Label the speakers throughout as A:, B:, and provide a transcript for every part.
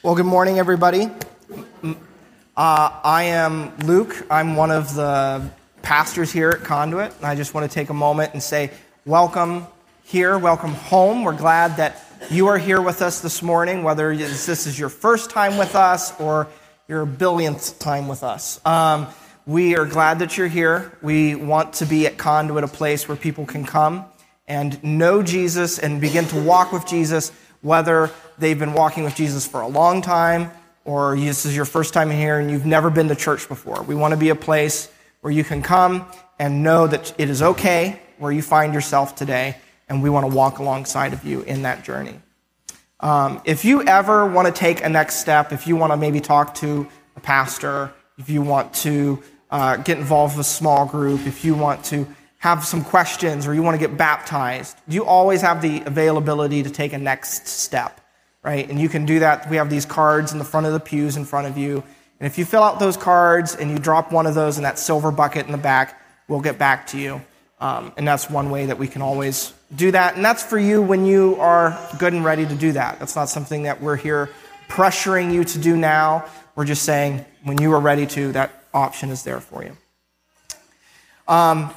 A: Well, good morning, everybody. Uh, I am Luke. I'm one of the pastors here at Conduit. And I just want to take a moment and say, welcome here, welcome home. We're glad that you are here with us this morning, whether this is your first time with us or your billionth time with us. Um, we are glad that you're here. We want to be at Conduit a place where people can come and know Jesus and begin to walk with Jesus, whether they've been walking with Jesus for a long time or this is your first time here and you've never been to church before. We want to be a place where you can come and know that it is okay where you find yourself today, and we want to walk alongside of you in that journey. Um, if you ever want to take a next step, if you want to maybe talk to a pastor, if you want to uh, get involved with a small group, if you want to have some questions or you want to get baptized, you always have the availability to take a next step right? And you can do that. We have these cards in the front of the pews in front of you. And if you fill out those cards and you drop one of those in that silver bucket in the back, we'll get back to you. Um, and that's one way that we can always do that. And that's for you when you are good and ready to do that. That's not something that we're here pressuring you to do now. We're just saying when you are ready to, that option is there for you. Um,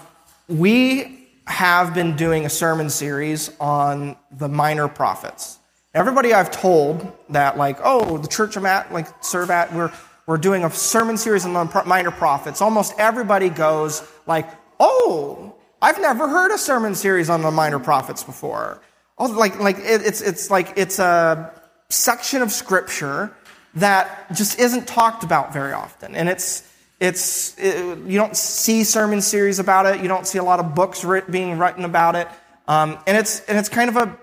A: we have been doing a sermon series on the minor prophets. Everybody I've told that, like, oh, the church I'm at, like, serve at, we're, we're doing a sermon series on the minor prophets. Almost everybody goes, like, oh, I've never heard a sermon series on the minor prophets before. Oh, like, like it, it's, it's like it's a section of scripture that just isn't talked about very often. And it's, it's, it, you don't see sermon series about it. You don't see a lot of books writ, being written about it. Um, and it's, and it's kind of a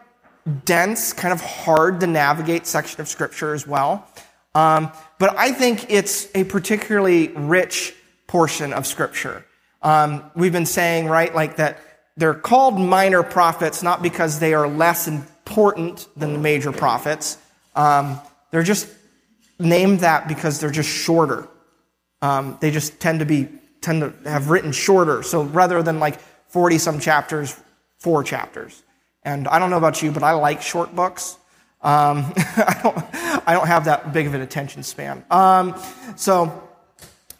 A: dense, kind of hard to navigate section of Scripture as well. Um, but I think it's a particularly rich portion of Scripture. Um, we've been saying, right, like that they're called minor prophets not because they are less important than the major prophets. Um, they're just named that because they're just shorter. Um, they just tend to be tend to have written shorter. So rather than like forty some chapters, four chapters. And I don't know about you, but I like short books. Um, I, don't, I don't have that big of an attention span. Um, so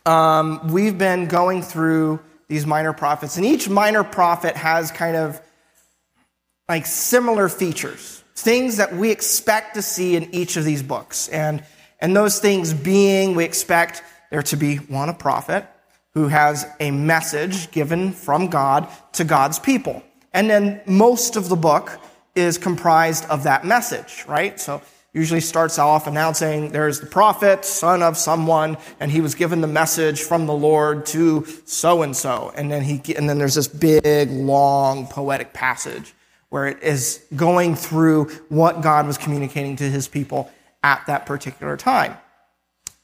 A: um, we've been going through these minor prophets, and each minor prophet has kind of like similar features, things that we expect to see in each of these books. And, and those things being, we expect there to be one, a prophet who has a message given from God to God's people. And then most of the book is comprised of that message, right? So usually starts off announcing there's the prophet, son of someone, and he was given the message from the Lord to so and so. And then he, and then there's this big, long, poetic passage where it is going through what God was communicating to his people at that particular time.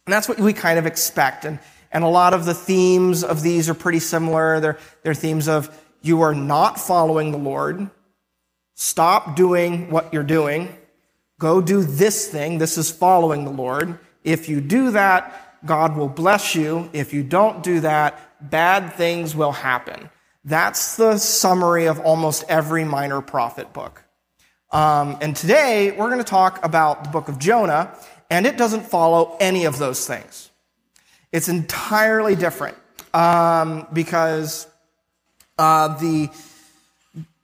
A: And that's what we kind of expect. And, and a lot of the themes of these are pretty similar. They're, they're themes of you are not following the Lord, stop doing what you're doing. Go do this thing. This is following the Lord. If you do that, God will bless you. If you don't do that, bad things will happen. That's the summary of almost every minor prophet book. Um, and today we're going to talk about the book of Jonah, and it doesn't follow any of those things. It's entirely different um, because uh, the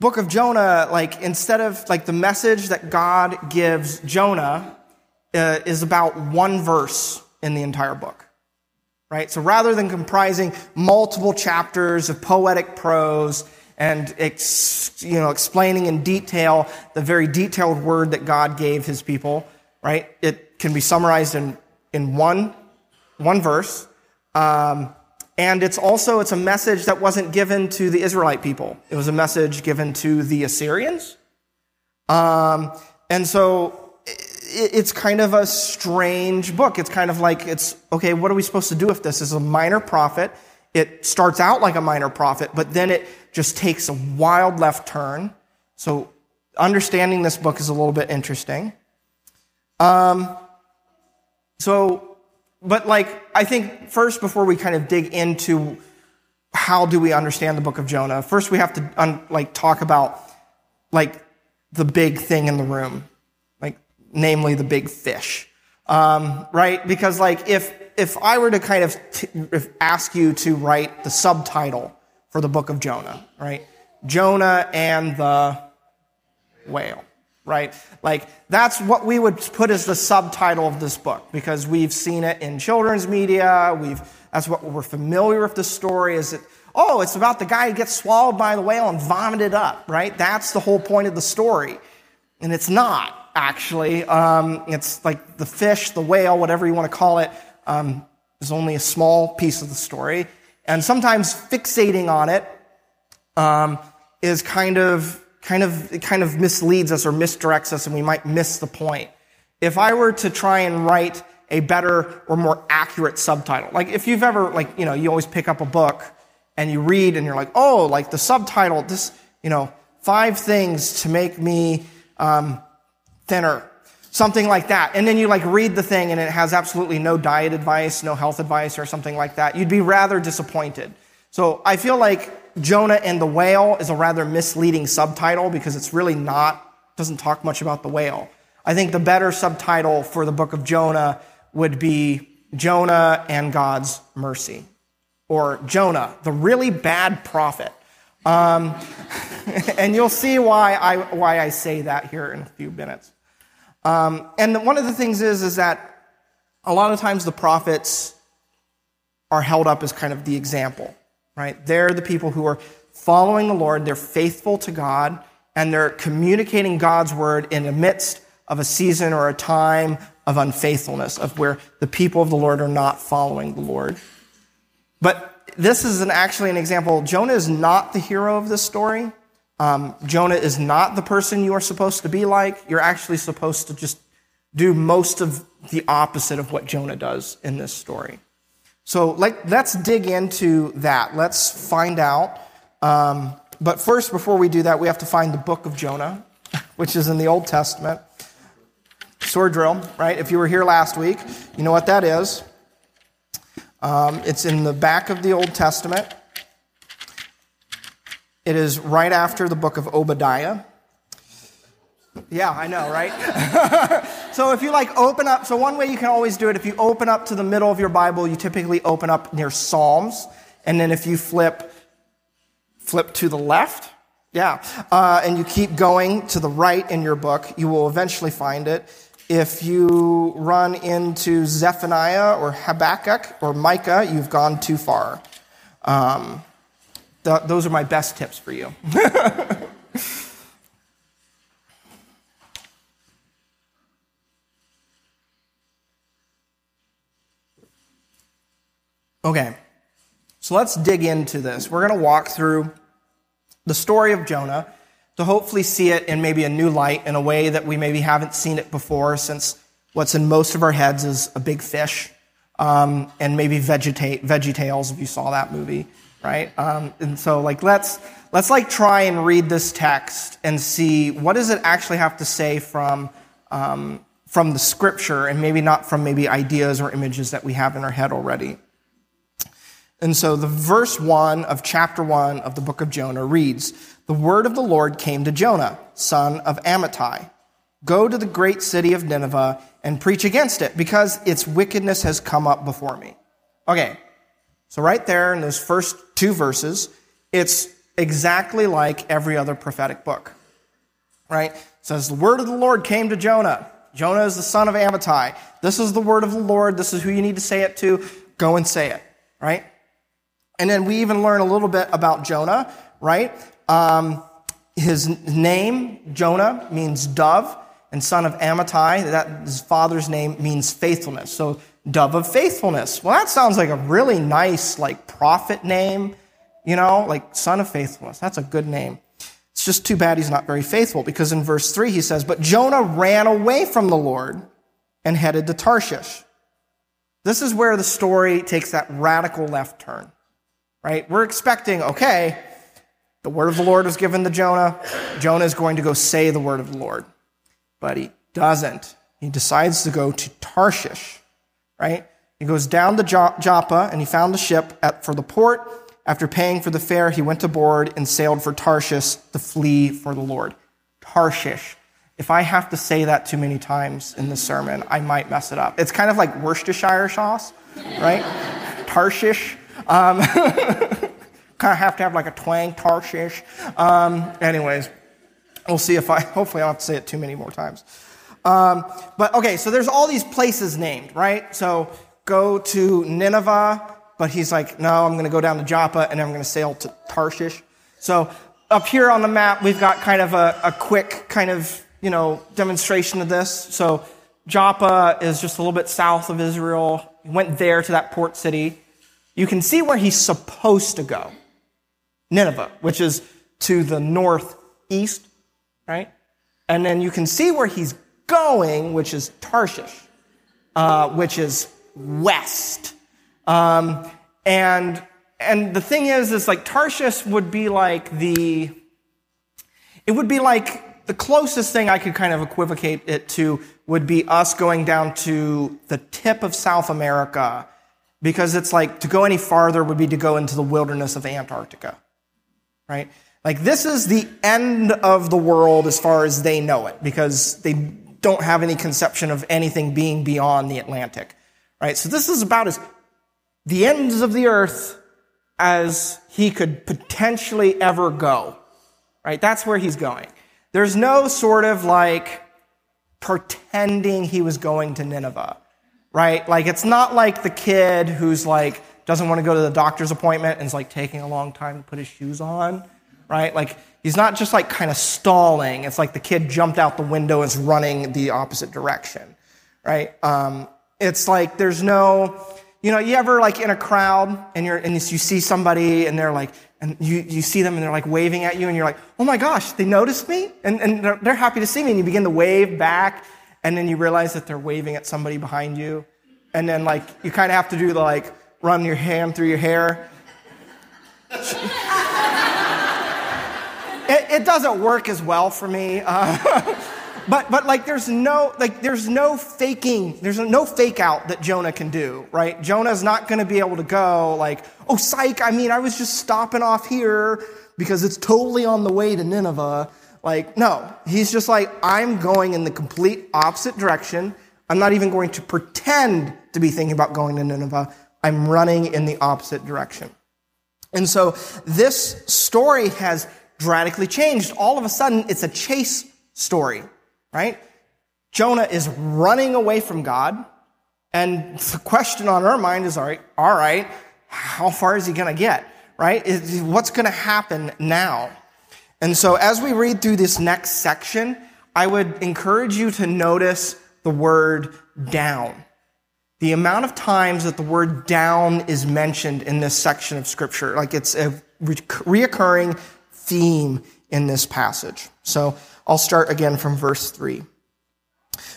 A: book of Jonah, like instead of like the message that God gives Jonah uh, is about one verse in the entire book. Right? So rather than comprising multiple chapters of poetic prose and ex, you know, explaining in detail the very detailed word that God gave his people, right? It can be summarized in, in one, one verse. Um, and it's also, it's a message that wasn't given to the Israelite people. It was a message given to the Assyrians. Um, and so it's kind of a strange book. It's kind of like, it's, okay, what are we supposed to do with this? It's a minor prophet. It starts out like a minor prophet, but then it just takes a wild left turn. So understanding this book is a little bit interesting. Um, so but like, I think first, before we kind of dig into how do we understand the book of Jonah, first we have to un, like talk about like the big thing in the room, like namely the big fish. um, right? Because like if if I were to kind of t- ask you to write the subtitle for the book of Jonah, right? Jonah and the whale, right? Like that's what we would put as the subtitle of this book because we've seen it in children's media. We've that's what we're familiar with the story. Is that, Oh, it's about the guy who gets swallowed by the whale and vomited up, right? That's the whole point of the story, and it's not actually. Um, it's like the fish, the whale, whatever you want to call it, um, is only a small piece of the story, and sometimes fixating on it um, is kind of kind of it kind of misleads us or misdirects us, and we might miss the point. If I were to try and write a better or more accurate subtitle, like if you've ever like you know you always pick up a book and you read and you're like oh like the subtitle this you know five things to make me um, thinner something like that and then you like read the thing and it has absolutely no diet advice no health advice or something like that you'd be rather disappointed so i feel like Jonah and the whale is a rather misleading subtitle because it's really not, doesn't talk much about the whale. I think the better subtitle for the book of Jonah would be Jonah and God's mercy. Or Jonah, the really bad prophet. Um, and you'll see why I, why I say that here in a few minutes. Um, and one of the things is, is that a lot of times the prophets are held up as kind of the example right? They're the people who are following the Lord, they're faithful to God, and they're communicating God's word in the midst of a season or a time of unfaithfulness, of where the people of the Lord are not following the Lord. But this is an, actually an example. Jonah is not the hero of this story. Um, Jonah is not the person you are supposed to be like. You're actually supposed to just do most of the opposite of what Jonah does in this story. So like, let's dig into that. Let's find out. Um, but first, before we do that, we have to find the book of Jonah, which is in the Old Testament. Sword drill, right? If you were here last week, you know what that is. Um, it's in the back of the Old Testament. It is right after the book of Obadiah. Yeah, I know, right? so if you like open up, so one way you can always do it, if you open up to the middle of your Bible, you typically open up near Psalms. And then if you flip, flip to the left, yeah, uh, and you keep going to the right in your book, you will eventually find it. If you run into Zephaniah or Habakkuk or Micah, you've gone too far. Um, th- those are my best tips for you. Okay, so let's dig into this. We're going to walk through the story of Jonah to hopefully see it in maybe a new light, in a way that we maybe haven't seen it before, since what's in most of our heads is a big fish um, and maybe vegetate, Veggie Tales, if you saw that movie, right? Um, and so, like, let's let's like try and read this text and see what does it actually have to say from um, from the scripture, and maybe not from maybe ideas or images that we have in our head already. And so the verse 1 of chapter 1 of the book of Jonah reads, The word of the Lord came to Jonah, son of Amittai. Go to the great city of Nineveh and preach against it, because its wickedness has come up before me. Okay, so right there in those first two verses, it's exactly like every other prophetic book. Right? It says, The word of the Lord came to Jonah. Jonah is the son of Amittai. This is the word of the Lord. This is who you need to say it to. Go and say it. Right? And then we even learn a little bit about Jonah, right? Um, his name, Jonah, means dove, and son of Amittai, that his father's name means faithfulness. So, dove of faithfulness. Well, that sounds like a really nice, like, prophet name, you know, like son of faithfulness. That's a good name. It's just too bad he's not very faithful because in verse 3 he says, But Jonah ran away from the Lord and headed to Tarshish. This is where the story takes that radical left turn right? We're expecting, okay, the word of the Lord was given to Jonah. Jonah is going to go say the word of the Lord. But he doesn't. He decides to go to Tarshish, right? He goes down to Joppa and he found a ship at, for the port. After paying for the fare, he went aboard and sailed for Tarshish to flee for the Lord. Tarshish if I have to say that too many times in the sermon, I might mess it up. It's kind of like Worcestershire sauce, right? Tarshish. Um, kind of have to have like a twang, Tarshish. Um, anyways, we'll see if I, hopefully I don't have to say it too many more times. Um, but okay, so there's all these places named, right? So go to Nineveh, but he's like, no, I'm going to go down to Joppa and I'm going to sail to Tarshish. So up here on the map, we've got kind of a, a quick kind of, you know, demonstration of this. So Joppa is just a little bit south of Israel. He went there to that port city. You can see where he's supposed to go. Nineveh, which is to the northeast, right? And then you can see where he's going, which is Tarshish, uh, which is west. Um, and and the thing is, is like Tarshish would be like the, it would be like the closest thing I could kind of equivocate it to would be us going down to the tip of South America, because it's like to go any farther would be to go into the wilderness of Antarctica, right? Like this is the end of the world as far as they know it, because they don't have any conception of anything being beyond the Atlantic, right? So this is about as the ends of the earth as he could potentially ever go. Right? That's where he's going. There's no sort of like pretending he was going to Nineveh. Right? Like it's not like the kid who's like doesn't want to go to the doctor's appointment and is like taking a long time to put his shoes on. Right? Like he's not just like kind of stalling. It's like the kid jumped out the window and is running the opposite direction. Right? Um, it's like there's no you know, you ever like in a crowd and you're and you see somebody and they're like, and you, you see them and they're like waving at you and you're like, oh my gosh, they noticed me and, and they're, they're happy to see me and you begin to wave back and then you realize that they're waving at somebody behind you and then like you kind of have to do the like run your hand through your hair. it, it, doesn't work as well for me. Uh, but but like there's no like there's no faking there's no fake out that jonah can do right jonah's not going to be able to go like oh psych i mean i was just stopping off here because it's totally on the way to nineveh like no he's just like i'm going in the complete opposite direction i'm not even going to pretend to be thinking about going to nineveh i'm running in the opposite direction and so this story has radically changed all of a sudden it's a chase story right? Jonah is running away from God. And the question on our mind is, all right, all right, how far is he going to get? Right? What's going to happen now? And so as we read through this next section, I would encourage you to notice the word down. The amount of times that the word down is mentioned in this section of scripture, like it's a reoccurring theme in this passage. So I'll start again from verse 3.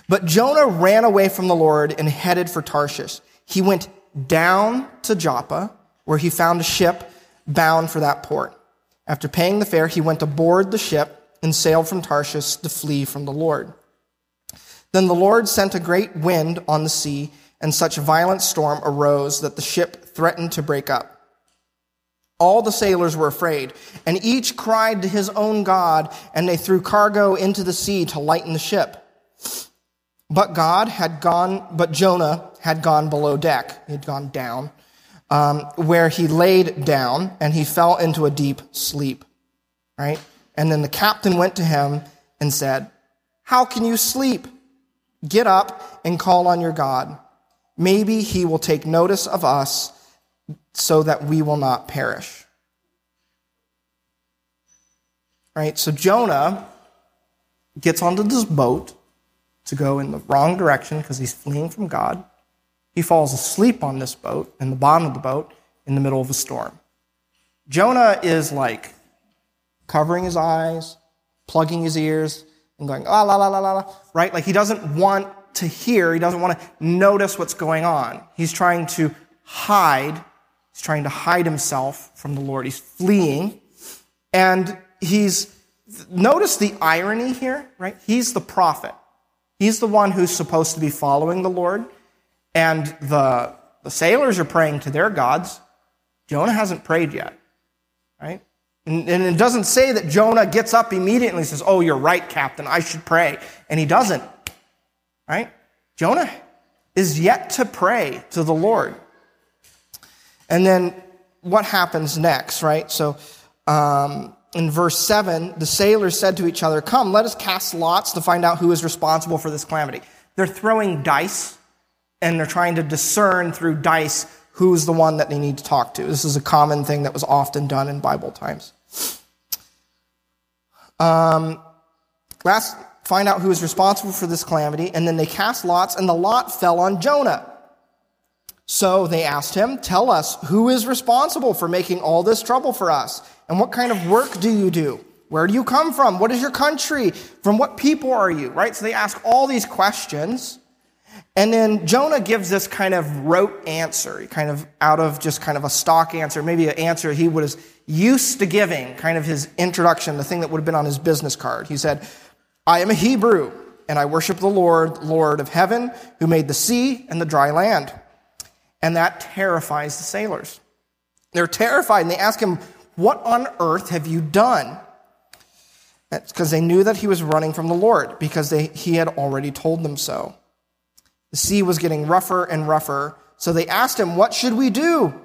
A: But Jonah ran away from the Lord and headed for Tarshish. He went down to Joppa, where he found a ship bound for that port. After paying the fare, he went aboard the ship and sailed from Tarshish to flee from the Lord. Then the Lord sent a great wind on the sea, and such a violent storm arose that the ship threatened to break up. All the sailors were afraid, and each cried to his own God, and they threw cargo into the sea to lighten the ship. But God had gone, but Jonah had gone below deck. He had gone down, um, where he laid down, and he fell into a deep sleep. Right? And then the captain went to him and said, How can you sleep? Get up and call on your God. Maybe he will take notice of us so that we will not perish. Right? So Jonah gets onto this boat to go in the wrong direction because he's fleeing from God. He falls asleep on this boat, in the bottom of the boat, in the middle of a storm. Jonah is like covering his eyes, plugging his ears, and going, ah, la, la, la, la, la, right? Like he doesn't want to hear, he doesn't want to notice what's going on. He's trying to hide He's trying to hide himself from the Lord. He's fleeing. And he's, notice the irony here, right? He's the prophet. He's the one who's supposed to be following the Lord. And the, the sailors are praying to their gods. Jonah hasn't prayed yet, right? And, and it doesn't say that Jonah gets up immediately and says, Oh, you're right, Captain, I should pray. And he doesn't. Right? Jonah is yet to pray to the Lord. And then what happens next, right? So, um, in verse 7, the sailors said to each other, Come, let us cast lots to find out who is responsible for this calamity. They're throwing dice and they're trying to discern through dice who's the one that they need to talk to. This is a common thing that was often done in Bible times. Um, last, find out who is responsible for this calamity, and then they cast lots, and the lot fell on Jonah. So they asked him, Tell us, who is responsible for making all this trouble for us? And what kind of work do you do? Where do you come from? What is your country? From what people are you? Right? So they ask all these questions. And then Jonah gives this kind of rote answer, kind of out of just kind of a stock answer, maybe an answer he was used to giving, kind of his introduction, the thing that would have been on his business card. He said, I am a Hebrew, and I worship the Lord, Lord of heaven, who made the sea and the dry land. And that terrifies the sailors. They're terrified, and they ask him, What on earth have you done? That's because they knew that he was running from the Lord, because they, he had already told them so. The sea was getting rougher and rougher. So they asked him, What should we do?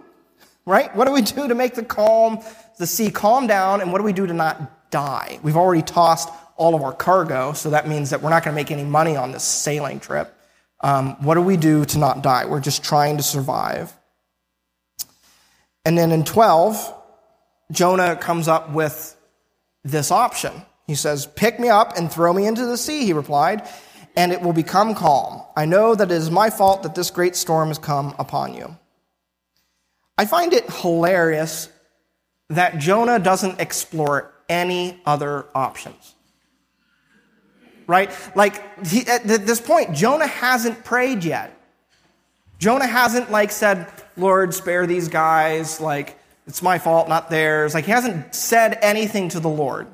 A: Right? What do we do to make the calm, the sea calm down? And what do we do to not die? We've already tossed all of our cargo, so that means that we're not going to make any money on this sailing trip. Um, what do we do to not die? We're just trying to survive. And then in 12, Jonah comes up with this option. He says, Pick me up and throw me into the sea, he replied and it will become calm. I know that it is my fault that this great storm has come upon you. I find it hilarious that Jonah doesn't explore any other options. Right? Like, he, at this point, Jonah hasn't prayed yet. Jonah hasn't, like, said, Lord, spare these guys. Like, it's my fault, not theirs. Like, he hasn't said anything to the Lord.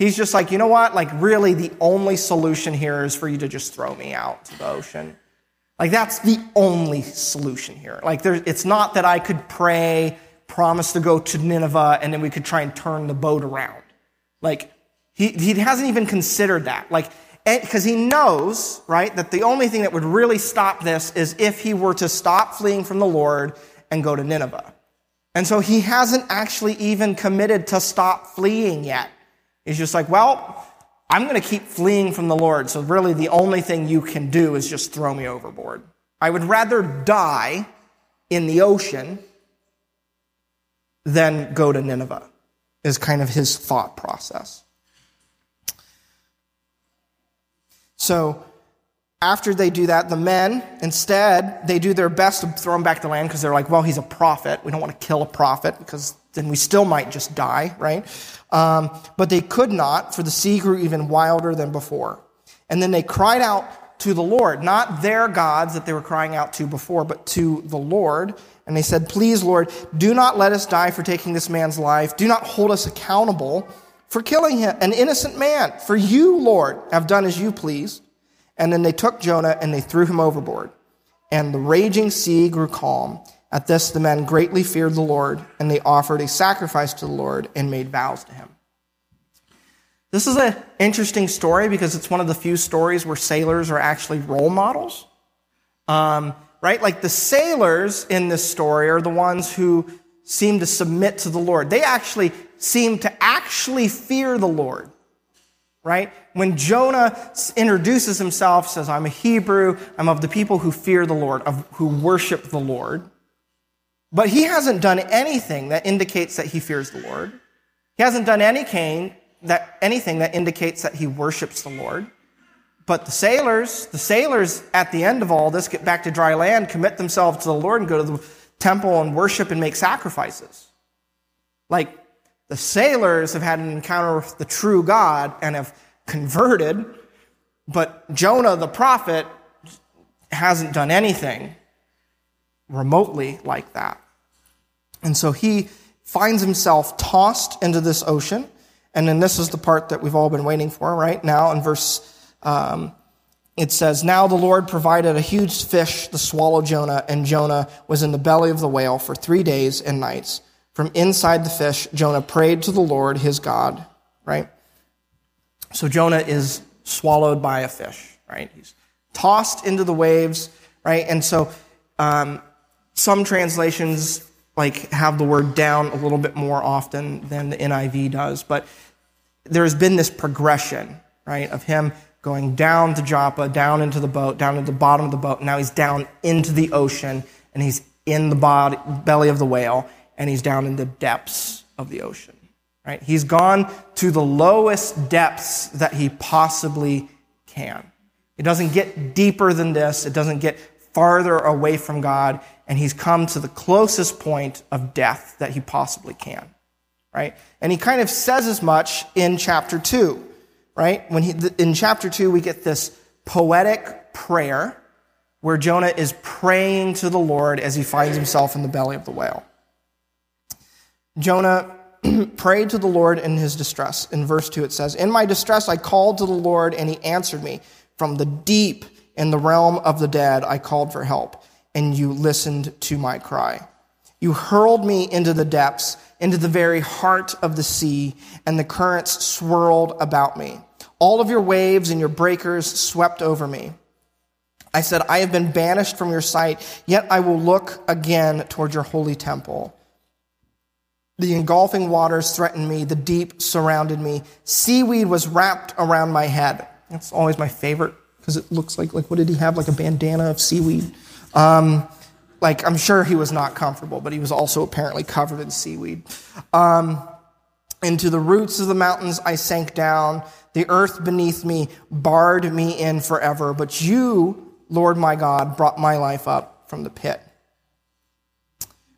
A: He's just like, you know what? Like, really, the only solution here is for you to just throw me out to the ocean. Like, that's the only solution here. Like, there, it's not that I could pray, promise to go to Nineveh, and then we could try and turn the boat around. Like, he, he hasn't even considered that. Like, eh, because he knows, right, that the only thing that would really stop this is if he were to stop fleeing from the Lord and go to Nineveh. And so he hasn't actually even committed to stop fleeing yet. He's just like, well, I'm going to keep fleeing from the Lord. So really the only thing you can do is just throw me overboard. I would rather die in the ocean than go to Nineveh, is kind of his thought process. So after they do that, the men, instead, they do their best to throw him back to land because they're like, well, he's a prophet. We don't want to kill a prophet because then we still might just die, right? Um, but they could not, for the sea grew even wilder than before. And then they cried out to the Lord, not their gods that they were crying out to before, but to the Lord. And they said, Please, Lord, do not let us die for taking this man's life. Do not hold us accountable for killing him, an innocent man. For you, Lord, have done as you please. And then they took Jonah and they threw him overboard. And the raging sea grew calm. At this, the men greatly feared the Lord, and they offered a sacrifice to the Lord and made vows to him. This is an interesting story because it's one of the few stories where sailors are actually role models. Um, right? Like the sailors in this story are the ones who seem to submit to the Lord. They actually seem to actually fear the Lord. Right? When Jonah introduces himself, says, I'm a Hebrew, I'm of the people who fear the Lord, of, who worship the Lord. But he hasn't done anything that indicates that he fears the Lord. He hasn't done any that, anything that indicates that he worships the Lord. But the sailors, the sailors at the end of all this get back to dry land, commit themselves to the Lord and go to the temple and worship and make sacrifices. Like the sailors have had an encounter with the true God and have converted, but Jonah the prophet hasn't done anything remotely like that. And so he finds himself tossed into this ocean. And then this is the part that we've all been waiting for, right? Now in verse, um, it says, Now the Lord provided a huge fish to swallow Jonah, and Jonah was in the belly of the whale for three days and nights. From inside the fish, Jonah prayed to the Lord his God, right? So Jonah is swallowed by a fish, right? He's tossed into the waves, right? And so um, some translations like have the word down a little bit more often than the NIV does, but there's been this progression, right, of him going down to Joppa, down into the boat, down to the bottom of the boat. Now he's down into the ocean and he's in the body, belly of the whale and he's down in the depths of the ocean. Right? He's gone to the lowest depths that he possibly can. It doesn't get deeper than this. It doesn't get farther away from God. And he's come to the closest point of death that he possibly can. Right? And he kind of says as much in chapter 2 right? When he, in chapter 2, we get this poetic prayer where Jonah is praying to the Lord as he finds himself in the belly of the whale. Jonah prayed to the Lord in his distress. In verse 2, it says, In my distress, I called to the Lord, and he answered me. From the deep in the realm of the dead, I called for help, and you listened to my cry. You hurled me into the depths, into the very heart of the sea, and the currents swirled about me. All of your waves and your breakers swept over me. I said, I have been banished from your sight, yet I will look again toward your holy temple. The engulfing waters threatened me, the deep surrounded me. Seaweed was wrapped around my head. That's always my favorite because it looks like, like, what did he have? Like a bandana of seaweed. Um, like, I'm sure he was not comfortable, but he was also apparently covered in seaweed. Um, into the roots of the mountains I sank down. The earth beneath me barred me in forever. But you, Lord my God, brought my life up from the pit.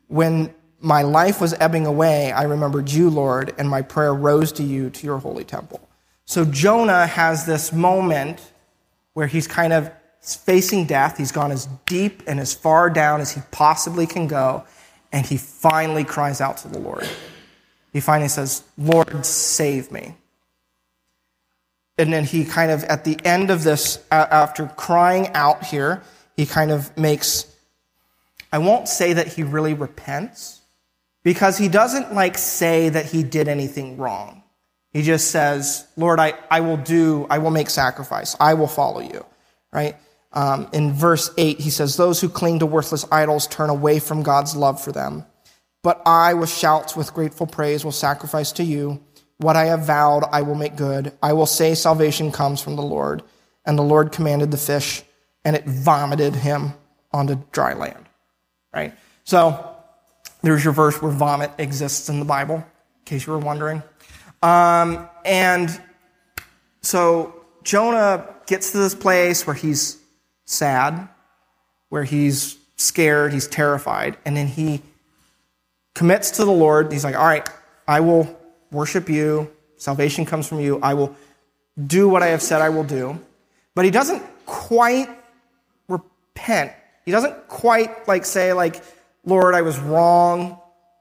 A: When my life was ebbing away, I remembered you, Lord, and my prayer rose to you to your holy temple. So Jonah has this moment where he's kind of facing death. He's gone as deep and as far down as he possibly can go, and he finally cries out to the Lord he finally says, Lord, save me. And then he kind of, at the end of this, after crying out here, he kind of makes, I won't say that he really repents, because he doesn't like say that he did anything wrong. He just says, Lord, I, I will do, I will make sacrifice. I will follow you, right? Um, in verse 8, he says, Those who cling to worthless idols turn away from God's love for them. But I, with shouts, with grateful praise, will sacrifice to you. What I have vowed, I will make good. I will say salvation comes from the Lord. And the Lord commanded the fish, and it vomited him onto dry land. Right? So, there's your verse where vomit exists in the Bible, in case you were wondering. Um, and so, Jonah gets to this place where he's sad, where he's scared, he's terrified, and then he commits to the Lord. He's like, all right, I will worship you. Salvation comes from you. I will do what I have said I will do. But he doesn't quite repent. He doesn't quite like say like, Lord, I was wrong.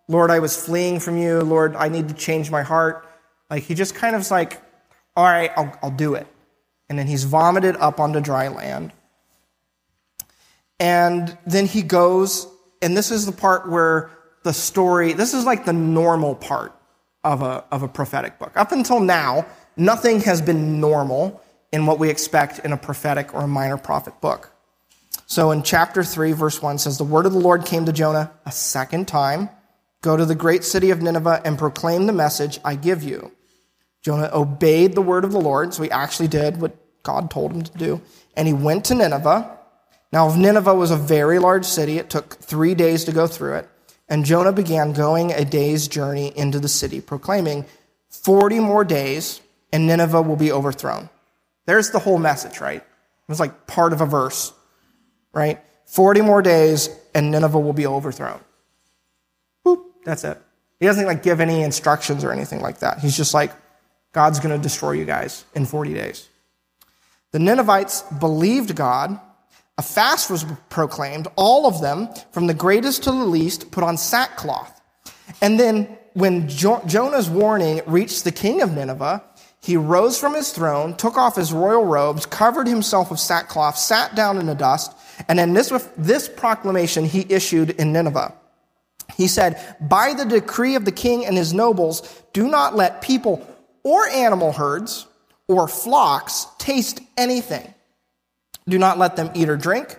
A: Lord, I was fleeing from you. Lord, I need to change my heart. Like he just kind of is like, all right, I'll, I'll do it. And then he's vomited up onto dry land. And then he goes, and this is the part where the story, this is like the normal part of a, of a prophetic book. Up until now, nothing has been normal in what we expect in a prophetic or a minor prophet book. So in chapter 3, verse 1 says, The word of the Lord came to Jonah a second time. Go to the great city of Nineveh and proclaim the message I give you. Jonah obeyed the word of the Lord, so he actually did what God told him to do. And he went to Nineveh. Now, if Nineveh was a very large city. It took three days to go through it. And Jonah began going a day's journey into the city, proclaiming, 40 more days and Nineveh will be overthrown. There's the whole message, right? It was like part of a verse, right? 40 more days and Nineveh will be overthrown. Boop, that's it. He doesn't like give any instructions or anything like that. He's just like, God's going to destroy you guys in 40 days. The Ninevites believed God a fast was proclaimed. All of them, from the greatest to the least, put on sackcloth. And then when jo- Jonah's warning reached the king of Nineveh, he rose from his throne, took off his royal robes, covered himself with sackcloth, sat down in the dust, and then this, this proclamation he issued in Nineveh. He said, By the decree of the king and his nobles, do not let people or animal herds or flocks taste anything. Do not let them eat or drink,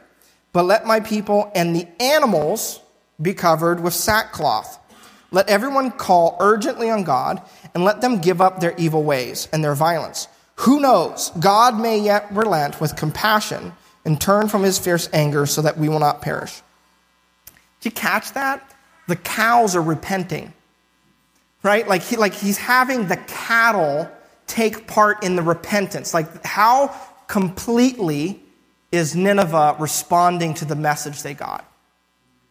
A: but let my people and the animals be covered with sackcloth. Let everyone call urgently on God, and let them give up their evil ways and their violence. Who knows? God may yet relent with compassion and turn from his fierce anger so that we will not perish. Did you catch that? The cows are repenting. Right? Like, he, like he's having the cattle take part in the repentance. Like, how completely is Nineveh responding to the message they got?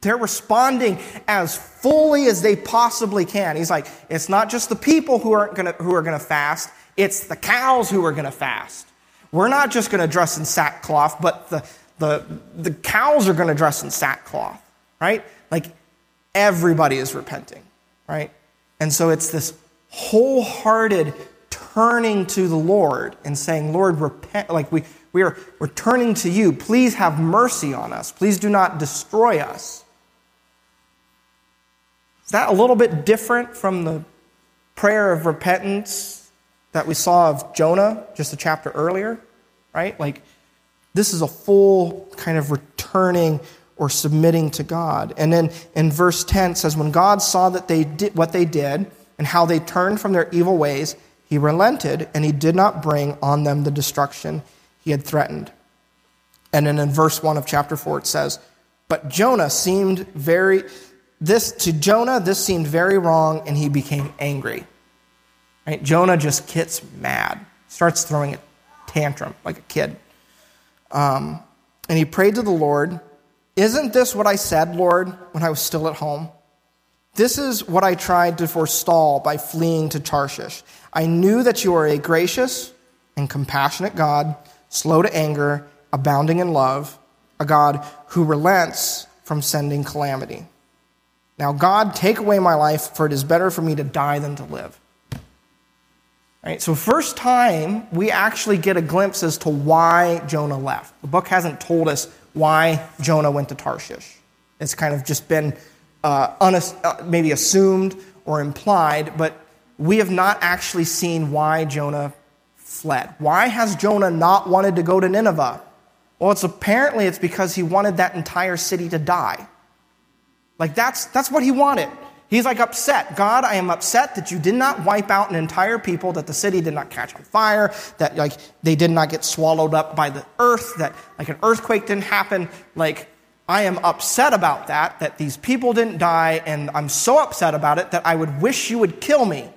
A: They're responding as fully as they possibly can. He's like, it's not just the people who are gonna, who are going to fast, it's the cows who are going to fast. We're not just going to dress in sackcloth, but the, the, the cows are going to dress in sackcloth, right? Like everybody is repenting, right? And so it's this wholehearted turning to the Lord and saying, Lord, repent. Like we, we are we're turning to you. Please have mercy on us. Please do not destroy us. Is that a little bit different from the prayer of repentance that we saw of Jonah just a chapter earlier? Right? Like, this is a full kind of returning or submitting to God. And then in verse 10 says, When God saw that they did what they did and how they turned from their evil ways, he relented and he did not bring on them the destruction he had threatened. And then in verse 1 of chapter 4 it says, But Jonah seemed very this to Jonah this seemed very wrong and he became angry. Right? Jonah just gets mad, starts throwing a tantrum like a kid. Um, and he prayed to the Lord, Isn't this what I said, Lord, when I was still at home? This is what I tried to forestall by fleeing to Tarshish. I knew that you are a gracious and compassionate God, slow to anger, abounding in love, a God who relents from sending calamity. Now, God, take away my life, for it is better for me to die than to live. Right, so first time we actually get a glimpse as to why Jonah left. The book hasn't told us why Jonah went to Tarshish. It's kind of just been uh, unass- uh, maybe assumed or implied, but we have not actually seen why Jonah fled. Why has Jonah not wanted to go to Nineveh? Well, it's apparently it's because he wanted that entire city to die. Like that's that's what he wanted. He's like upset. God, I am upset that you did not wipe out an entire people, that the city did not catch on fire, that like they did not get swallowed up by the earth, that like an earthquake didn't happen. Like I am upset about that, that these people didn't die, and I'm so upset about it that I would wish you would kill me.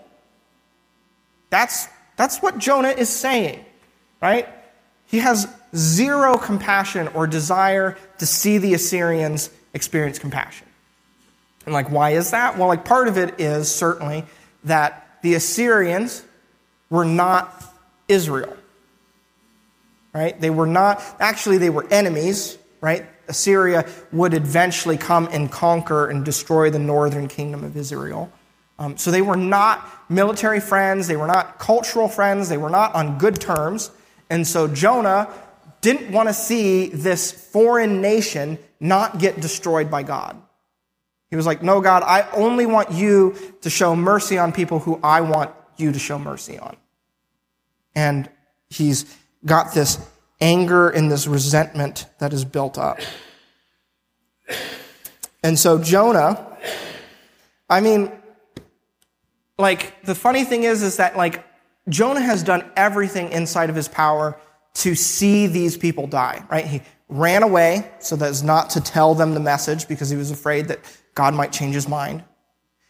A: That's that's what Jonah is saying, right? He has zero compassion or desire to see the Assyrians experience compassion. And like, why is that? Well, like, part of it is certainly that the Assyrians were not Israel. Right? They were not, actually, they were enemies, right? Assyria would eventually come and conquer and destroy the northern kingdom of Israel. Um, so they were not military friends, they were not cultural friends, they were not on good terms. And so Jonah didn't want to see this foreign nation not get destroyed by God. He was like, No, God, I only want you to show mercy on people who I want you to show mercy on. And he's got this anger and this resentment that is built up. And so Jonah, I mean, like the funny thing is is that like Jonah has done everything inside of his power to see these people die, right? He ran away so that as not to tell them the message because he was afraid that God might change his mind.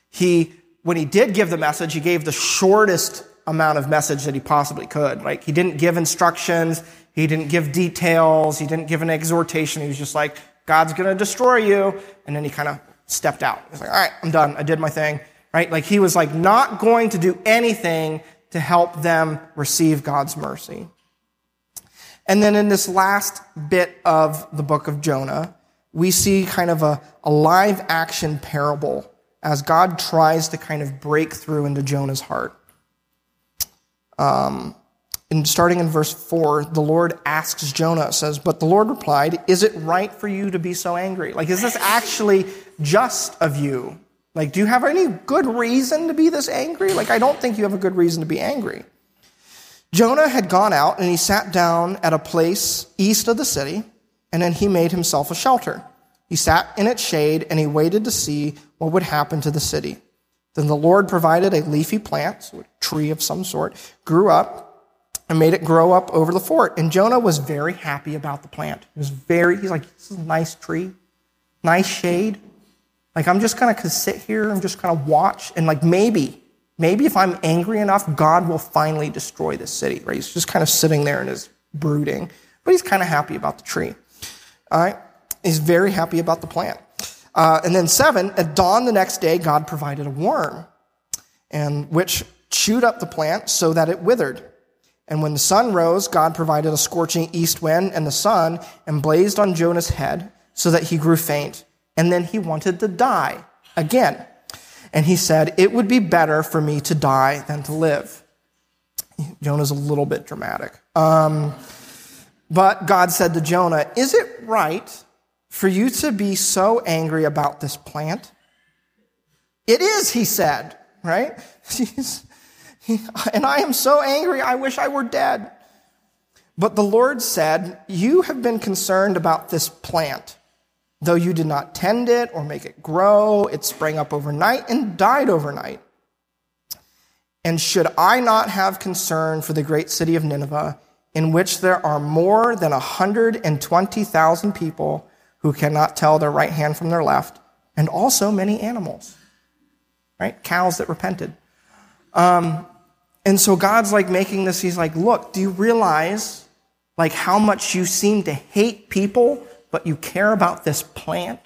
A: He, when he did give the message, he gave the shortest amount of message that he possibly could. Like, he didn't give instructions. He didn't give details. He didn't give an exhortation. He was just like, God's going to destroy you. And then he kind of stepped out. He's like, all right, I'm done. I did my thing. Right? Like, he was like not going to do anything to help them receive God's mercy. And then in this last bit of the book of Jonah, we see kind of a, a live action parable as God tries to kind of break through into Jonah's heart. Um, and starting in verse 4, the Lord asks Jonah, says, But the Lord replied, Is it right for you to be so angry? Like, is this actually just of you Like, do you have any good reason to be this angry? Like, I don't think you have a good reason to be angry. Jonah had gone out and he sat down at a place east of the city, and then he made himself a shelter. He sat in its shade and he waited to see what would happen to the city. Then the Lord provided a leafy plant, so a tree of some sort, grew up and made it grow up over the fort. And Jonah was very happy about the plant. He was very, he's like, this is a nice tree, nice shade. Like, I'm just going to sit here and just kind of watch. And, like, maybe, maybe if I'm angry enough, God will finally destroy this city, right? He's just kind of sitting there and is brooding. But he's kind of happy about the tree. All right? He's very happy about the plant. Uh, and then, seven, at dawn the next day, God provided a worm, and which chewed up the plant so that it withered. And when the sun rose, God provided a scorching east wind and the sun and blazed on Jonah's head so that he grew faint. And then he wanted to die again. And he said, It would be better for me to die than to live. Jonah's a little bit dramatic. Um, but God said to Jonah, Is it right for you to be so angry about this plant? It is, he said, right? and I am so angry, I wish I were dead. But the Lord said, You have been concerned about this plant. Though you did not tend it or make it grow, it sprang up overnight and died overnight. And should I not have concern for the great city of Nineveh, in which there are more than 120,000 people who cannot tell their right hand from their left, and also many animals, right? Cows that repented. Um, and so God's like making this, he's like, look, do you realize like how much you seem to hate people, but you care about this plant?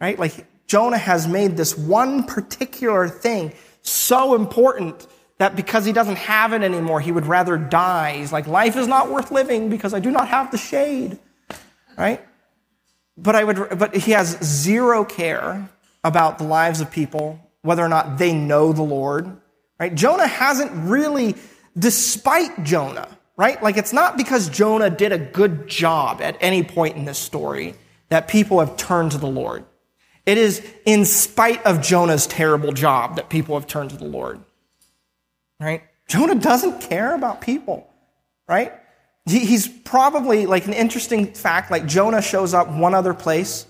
A: Right? Like Jonah has made this one particular thing so important that because he doesn't have it anymore, he would rather die. He's like, life is not worth living because I do not have the shade. Right? But I would, but he has zero care about the lives of people, whether or not they know the Lord, Right? Jonah hasn't really, despite Jonah, right? Like it's not because Jonah did a good job at any point in this story that people have turned to the Lord. It is in spite of Jonah's terrible job that people have turned to the Lord. Right? Jonah doesn't care about people, right? he's probably like an interesting fact. Like Jonah shows up one other place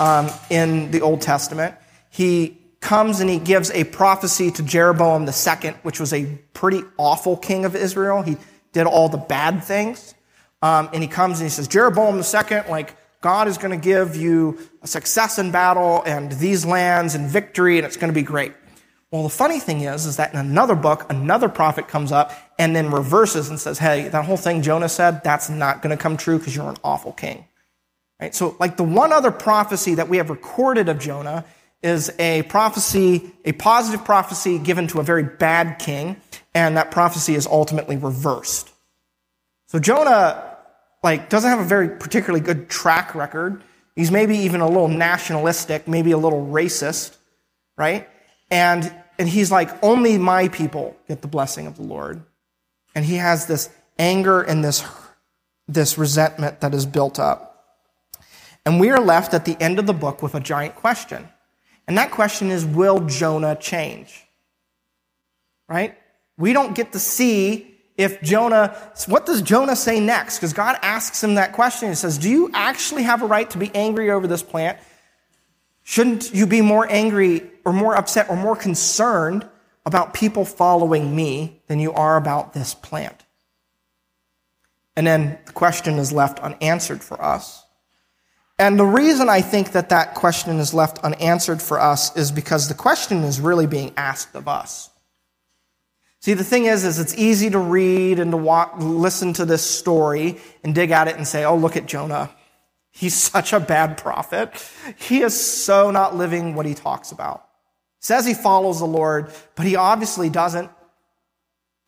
A: um, in the Old Testament. He comes and he gives a prophecy to Jeroboam II, which was a pretty awful king of Israel. He did all the bad things. Um, and he comes and he says, Jeroboam II, like, God is going to give you success in battle and these lands and victory, and it's going to be great. Well, the funny thing is, is that in another book, another prophet comes up and then reverses and says, hey, that whole thing Jonah said, that's not going to come true because you're an awful king. Right? So, like the one other prophecy that we have recorded of Jonah is a prophecy, a positive prophecy given to a very bad king, and that prophecy is ultimately reversed. So Jonah, like, doesn't have a very particularly good track record. He's maybe even a little nationalistic, maybe a little racist, right? And, and he's like, only my people get the blessing of the Lord. And he has this anger and this, this resentment that is built up. And we are left at the end of the book with a giant question. And that question is Will Jonah change? Right? We don't get to see if Jonah, what does Jonah say next? Because God asks him that question. He says, Do you actually have a right to be angry over this plant? Shouldn't you be more angry or more upset or more concerned about people following me than you are about this plant? And then the question is left unanswered for us. And the reason I think that that question is left unanswered for us is because the question is really being asked of us. See, the thing is, is it's easy to read and to walk, listen to this story and dig at it and say, oh, look at Jonah. He's such a bad prophet. He is so not living what he talks about. Says he follows the Lord, but he obviously doesn't.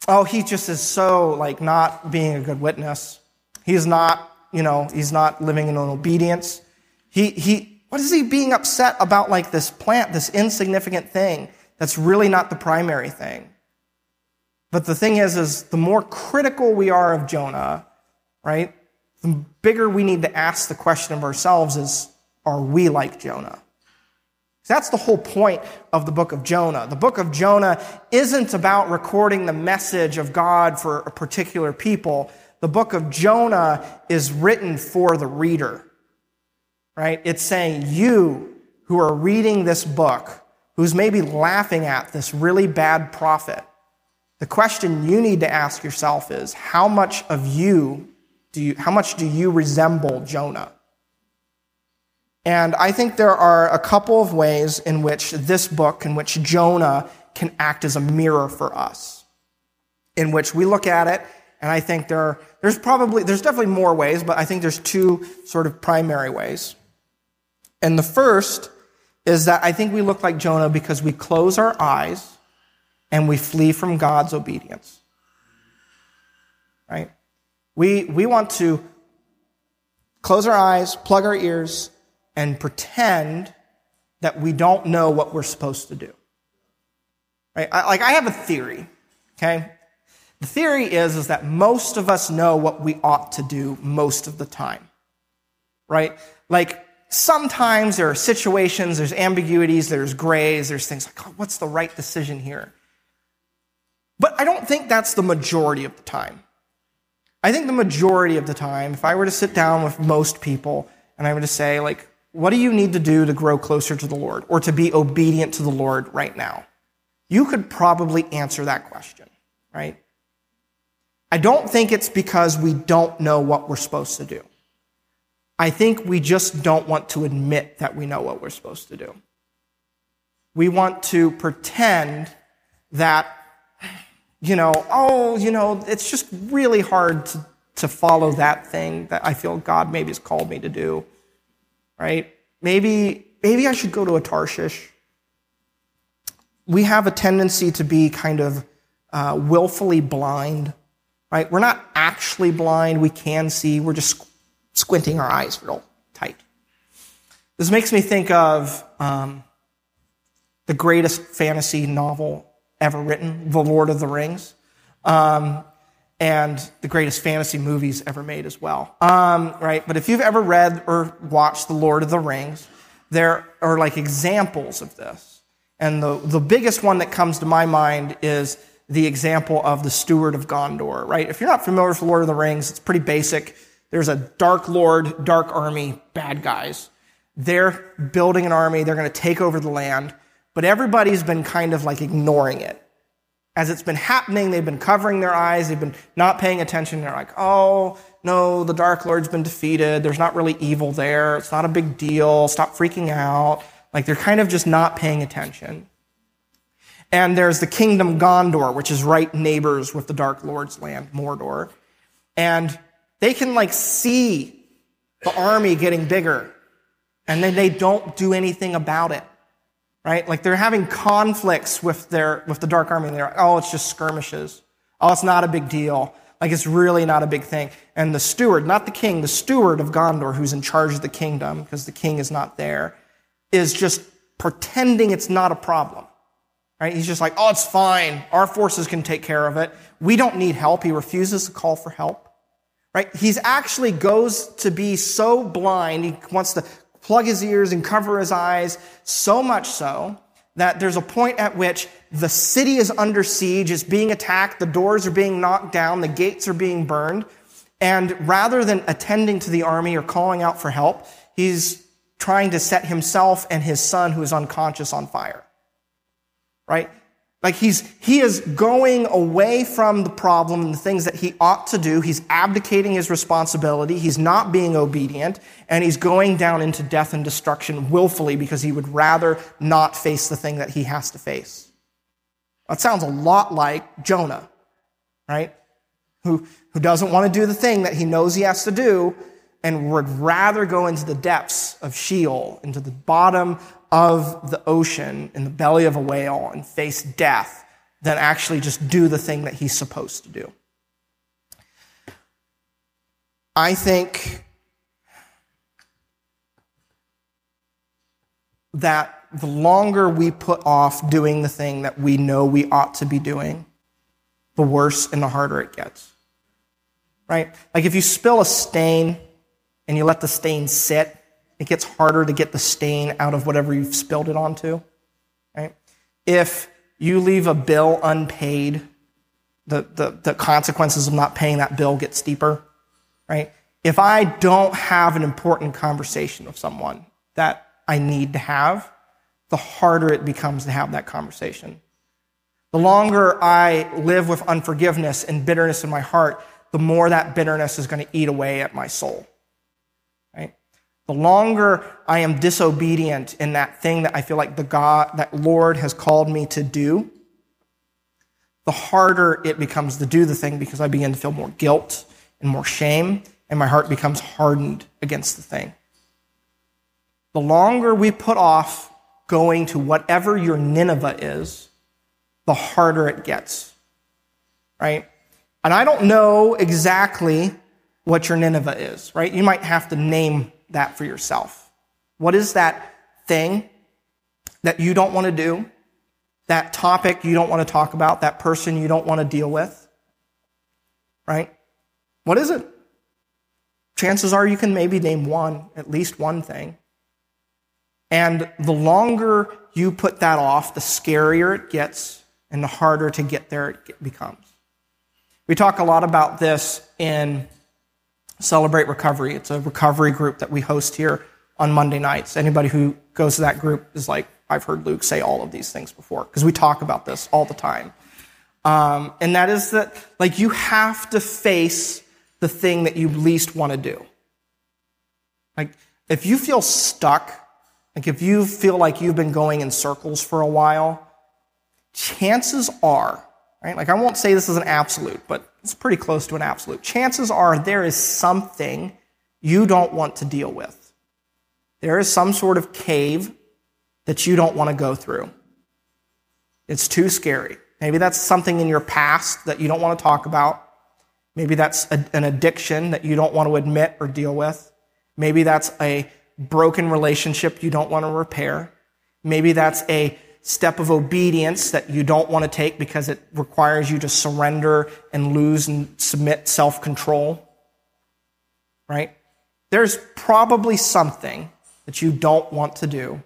A: Oh, he just is so like not being a good witness. He's not you know, he's not living in obedience. He, he, what is he being upset about like this plant, this insignificant thing that's really not the primary thing? But the thing is, is the more critical we are of Jonah, right, the bigger we need to ask the question of ourselves is, are we like Jonah? That's the whole point of the book of Jonah. The book of Jonah isn't about recording the message of God for a particular people. The book of Jonah is written for the reader, right? It's saying, you who are reading this book, who's maybe laughing at this really bad prophet, the question you need to ask yourself is, how much of you do you, how much do you resemble Jonah? And I think there are a couple of ways in which this book, in which Jonah can act as a mirror for us, in which we look at it, and I think there are, there's probably, there's definitely more ways, but I think there's two sort of primary ways. And the first is that I think we look like Jonah because we close our eyes and we flee from God's obedience. Right? We, we want to close our eyes, plug our ears, and pretend that we don't know what we're supposed to do. Right? I, like, I have a theory, okay? The theory is, is that most of us know what we ought to do most of the time. Right? Like, sometimes there are situations, there's ambiguities, there's grays, there's things like, oh, what's the right decision here? But I don't think that's the majority of the time. I think the majority of the time, if I were to sit down with most people and I were to say, like, what do you need to do to grow closer to the Lord or to be obedient to the Lord right now? You could probably answer that question, right? I don't think it's because we don't know what we're supposed to do. I think we just don't want to admit that we know what we're supposed to do. We want to pretend that you know, oh, you know, it's just really hard to, to follow that thing that I feel God maybe has called me to do, right? Maybe, maybe I should go to a Tarshish. We have a tendency to be kind of uh, willfully blind, right? We're not actually blind. We can see. We're just squinting our eyes real tight. This makes me think of um, the greatest fantasy novel ever written, The Lord of the Rings, um, and the greatest fantasy movies ever made as well. Um, right? But if you've ever read or watched The Lord of the Rings, there are like examples of this. And the, the biggest one that comes to my mind is the example of the Steward of Gondor, right? If you're not familiar with The Lord of the Rings, it's pretty basic. There's a dark lord, dark army, bad guys. They're building an army. They're going to take over the land but everybody's been kind of like ignoring it. As it's been happening, they've been covering their eyes, they've been not paying attention. They're like, oh, no, the Dark Lord's been defeated. There's not really evil there. It's not a big deal. Stop freaking out. Like they're kind of just not paying attention. And there's the kingdom Gondor, which is right neighbors with the Dark Lord's land, Mordor. And they can like see the army getting bigger. And then they don't do anything about it right? Like they're having conflicts with their, with the Dark Army. And they're like, oh, it's just skirmishes. Oh, it's not a big deal. Like it's really not a big thing. And the steward, not the king, the steward of Gondor, who's in charge of the kingdom, because the king is not there, is just pretending it's not a problem. Right? He's just like, oh, it's fine. Our forces can take care of it. We don't need help. He refuses to call for help. Right? He's actually goes to be so blind. He wants to plug his ears and cover his eyes, so much so that there's a point at which the city is under siege, is being attacked, the doors are being knocked down, the gates are being burned. And rather than attending to the army or calling out for help, he's trying to set himself and his son, who is unconscious, on fire. Right? Like he's, he is going away from the problem and the things that he ought to do. He's abdicating his responsibility. He's not being obedient and he's going down into death and destruction willfully because he would rather not face the thing that he has to face. That sounds a lot like Jonah, right? Who, who doesn't want to do the thing that he knows he has to do and would rather go into the depths of Sheol, into the bottom of the ocean in the belly of a whale and face death than actually just do the thing that he's supposed to do. I think that the longer we put off doing the thing that we know we ought to be doing, the worse and the harder it gets. Right? Like if you spill a stain and you let the stain sit, it gets harder to get the stain out of whatever you've spilled it onto. Right? If you leave a bill unpaid, the, the, the consequences of not paying that bill get steeper. Right? If I don't have an important conversation with someone that I need to have, the harder it becomes to have that conversation. The longer I live with unforgiveness and bitterness in my heart, the more that bitterness is going to eat away at my soul. The longer I am disobedient in that thing that I feel like the God, that Lord has called me to do, the harder it becomes to do the thing because I begin to feel more guilt and more shame, and my heart becomes hardened against the thing. The longer we put off going to whatever your Nineveh is, the harder it gets. Right? And I don't know exactly what your Nineveh is, right? You might have to name that for yourself. What is that thing that you don't want to do? That topic you don't want to talk about? That person you don't want to deal with? Right? What is it? Chances are you can maybe name one, at least one thing. And the longer you put that off, the scarier it gets and the harder to get there it becomes. We talk a lot about this in Celebrate Recovery. It's a recovery group that we host here on Monday nights. Anybody who goes to that group is like, I've heard Luke say all of these things before, because we talk about this all the time. Um, and that is that, like, you have to face the thing that you least want to do. Like, if you feel stuck, like, if you feel like you've been going in circles for a while, chances are, right? Like, I won't say this is an absolute, but it's pretty close to an absolute. Chances are there is something you don't want to deal with. There is some sort of cave that you don't want to go through. It's too scary. Maybe that's something in your past that you don't want to talk about. Maybe that's a, an addiction that you don't want to admit or deal with. Maybe that's a broken relationship you don't want to repair. Maybe that's a step of obedience that you don't want to take because it requires you to surrender and lose and submit self control. Right? There's probably something that you don't want to do,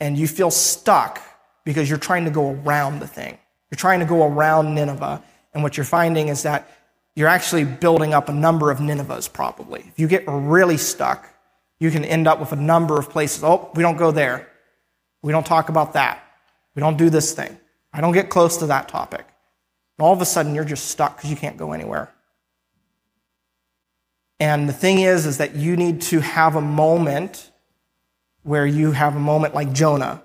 A: and you feel stuck because you're trying to go around the thing. You're trying to go around Nineveh, and what you're finding is that you're actually building up a number of Ninevehs, probably. If you get really stuck, you can end up with a number of places. Oh, we don't go there. We don't talk about that. We don't do this thing. I don't get close to that topic. And all of a sudden, you're just stuck because you can't go anywhere. And the thing is, is that you need to have a moment where you have a moment like Jonah,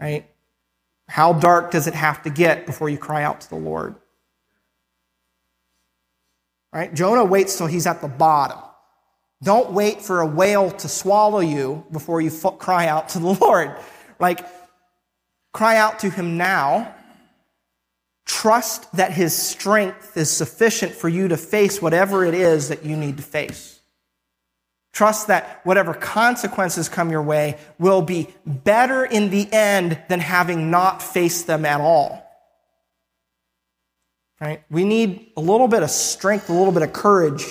A: right? How dark does it have to get before you cry out to the Lord? Right? Jonah waits till he's at the bottom. Don't wait for a whale to swallow you before you cry out to the Lord. Like, cry out to him now. Trust that his strength is sufficient for you to face whatever it is that you need to face. Trust that whatever consequences come your way will be better in the end than having not faced them at all. Right? We need a little bit of strength, a little bit of courage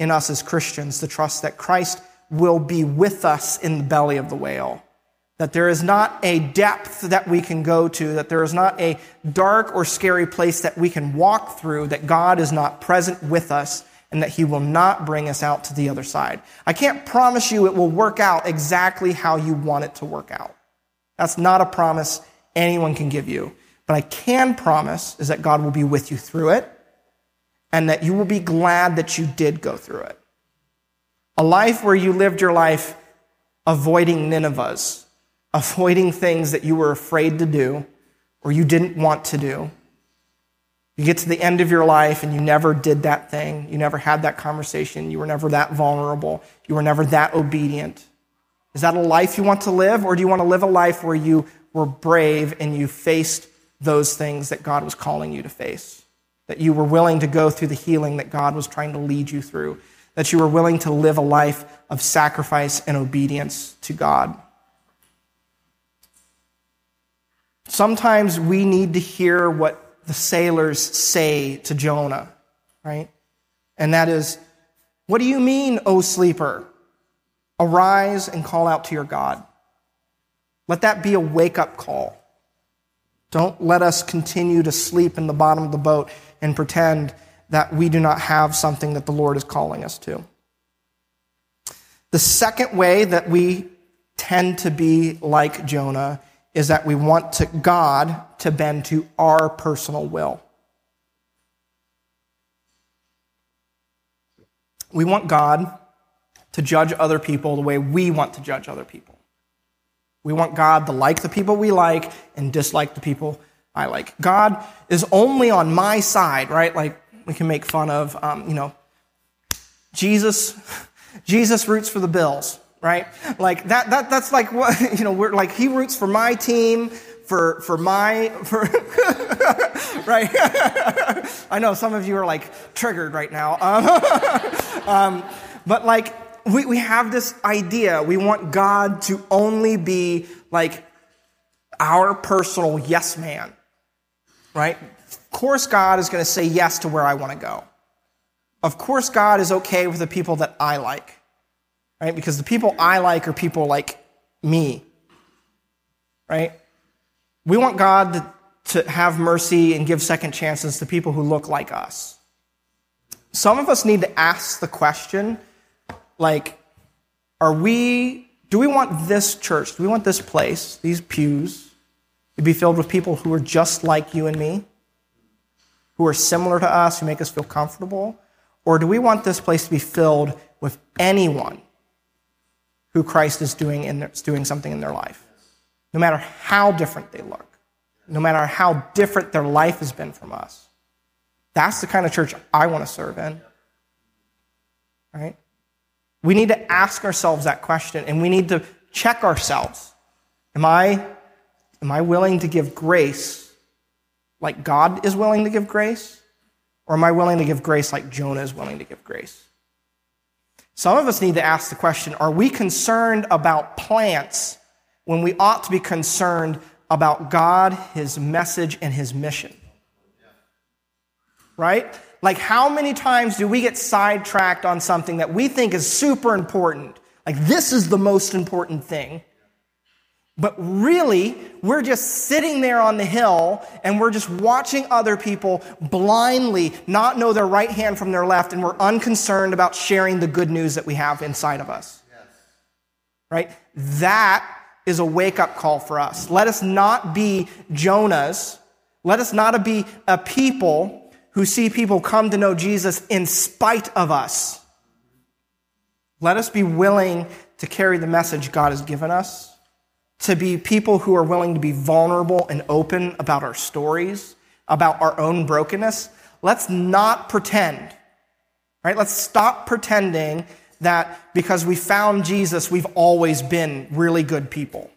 A: in us as Christians to trust that Christ will be with us in the belly of the whale. That there is not a depth that we can go to, that there is not a dark or scary place that we can walk through, that God is not present with us, and that He will not bring us out to the other side. I can't promise you it will work out exactly how you want it to work out. That's not a promise anyone can give you. But I can promise is that God will be with you through it and that you will be glad that you did go through it. A life where you lived your life avoiding Ninevehs, avoiding things that you were afraid to do or you didn't want to do. You get to the end of your life and you never did that thing. You never had that conversation. You were never that vulnerable. You were never that obedient. Is that a life you want to live? Or do you want to live a life where you were brave and you faced those things that God was calling you to face? That you were willing to go through the healing that God was trying to lead you through, that you were willing to live a life of sacrifice and obedience to God. Sometimes we need to hear what the sailors say to Jonah, right? And that is, What do you mean, O sleeper? Arise and call out to your God. Let that be a wake up call. Don't let us continue to sleep in the bottom of the boat and pretend that we do not have something that the Lord is calling us to. The second way that we tend to be like Jonah is that we want to God to bend to our personal will. We want God to judge other people the way we want to judge other people. We want God to like the people we like and dislike the people I like. God is only on my side, right? Like we can make fun of, um, you know, Jesus. Jesus roots for the Bills, right? Like that. That that's like what you know. We're like he roots for my team. For, for my for right i know some of you are like triggered right now um, um, but like we, we have this idea. We want God to only be like our personal yes man, right? Of course, God is going to say yes to where I want to go. Of course, God is okay with the people that I like, right? Because the people I like are people like me, right? We want God to, to have mercy and give second chances to people who look like us. Some of us need to ask the question like, are we, do we want this church, do we want this place, these pews, to be filled with people who are just like you and me? Who are similar to us, who make us feel comfortable? Or do we want this place to be filled with anyone who Christ is doing, in their, doing something in their life? No matter how different they look, no matter how different their life has been from us. That's the kind of church I want to serve in. Right? We need to ask ourselves that question and we need to check ourselves. Am I, am I willing to give grace like God is willing to give grace? Or am I willing to give grace like Jonah is willing to give grace? Some of us need to ask the question are we concerned about plants when we ought to be concerned about God, His message, and His mission? Right? Like, how many times do we get sidetracked on something that we think is super important? Like, this is the most important thing. But really, we're just sitting there on the hill and we're just watching other people blindly not know their right hand from their left, and we're unconcerned about sharing the good news that we have inside of us. Yes. Right? That is a wake up call for us. Let us not be Jonahs. Let us not be a people who see people come to know Jesus in spite of us. Let us be willing to carry the message God has given us, to be people who are willing to be vulnerable and open about our stories, about our own brokenness. Let's not pretend, right? Let's stop pretending that because we found Jesus, we've always been really good people.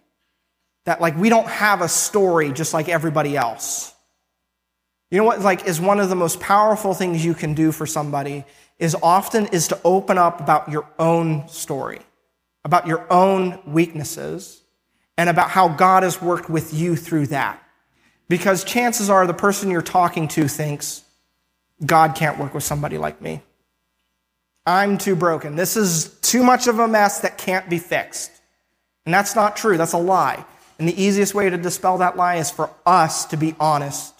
A: That like we don't have a story just like everybody else. You know what, like, is one of the most powerful things you can do for somebody is often is to open up about your own story, about your own weaknesses, and about how God has worked with you through that. Because chances are the person you're talking to thinks, God can't work with somebody like me. I'm too broken. This is too much of a mess that can't be fixed. And that's not true. That's a lie. And the easiest way to dispel that lie is for us to be honest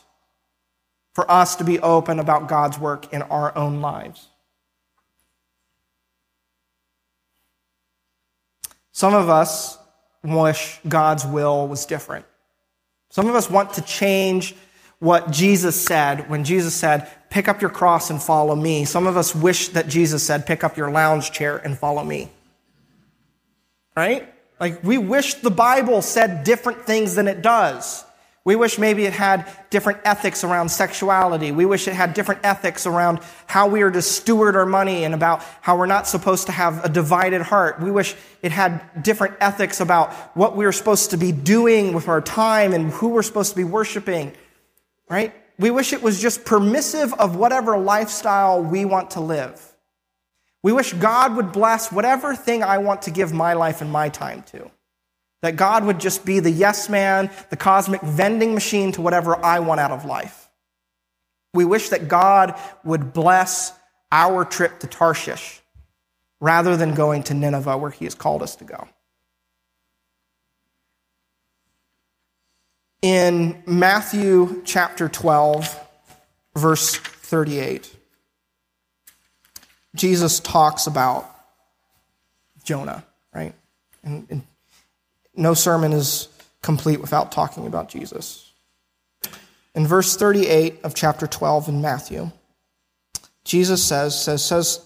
A: for us to be open about God's work in our own lives. Some of us wish God's will was different. Some of us want to change what Jesus said when Jesus said, Pick up your cross and follow me. Some of us wish that Jesus said, Pick up your lounge chair and follow me. Right? Like, we wish the Bible said different things than it does. We wish maybe it had different ethics around sexuality. We wish it had different ethics around how we are to steward our money and about how we're not supposed to have a divided heart. We wish it had different ethics about what we are supposed to be doing with our time and who we're supposed to be worshiping, right? We wish it was just permissive of whatever lifestyle we want to live. We wish God would bless whatever thing I want to give my life and my time to. That God would just be the yes man, the cosmic vending machine to whatever I want out of life. We wish that God would bless our trip to Tarshish, rather than going to Nineveh where he has called us to go. In Matthew chapter 12, verse 38, Jesus talks about Jonah, right? And, and no sermon is complete without talking about Jesus. In verse 38 of chapter 12 in Matthew, Jesus says, says, says,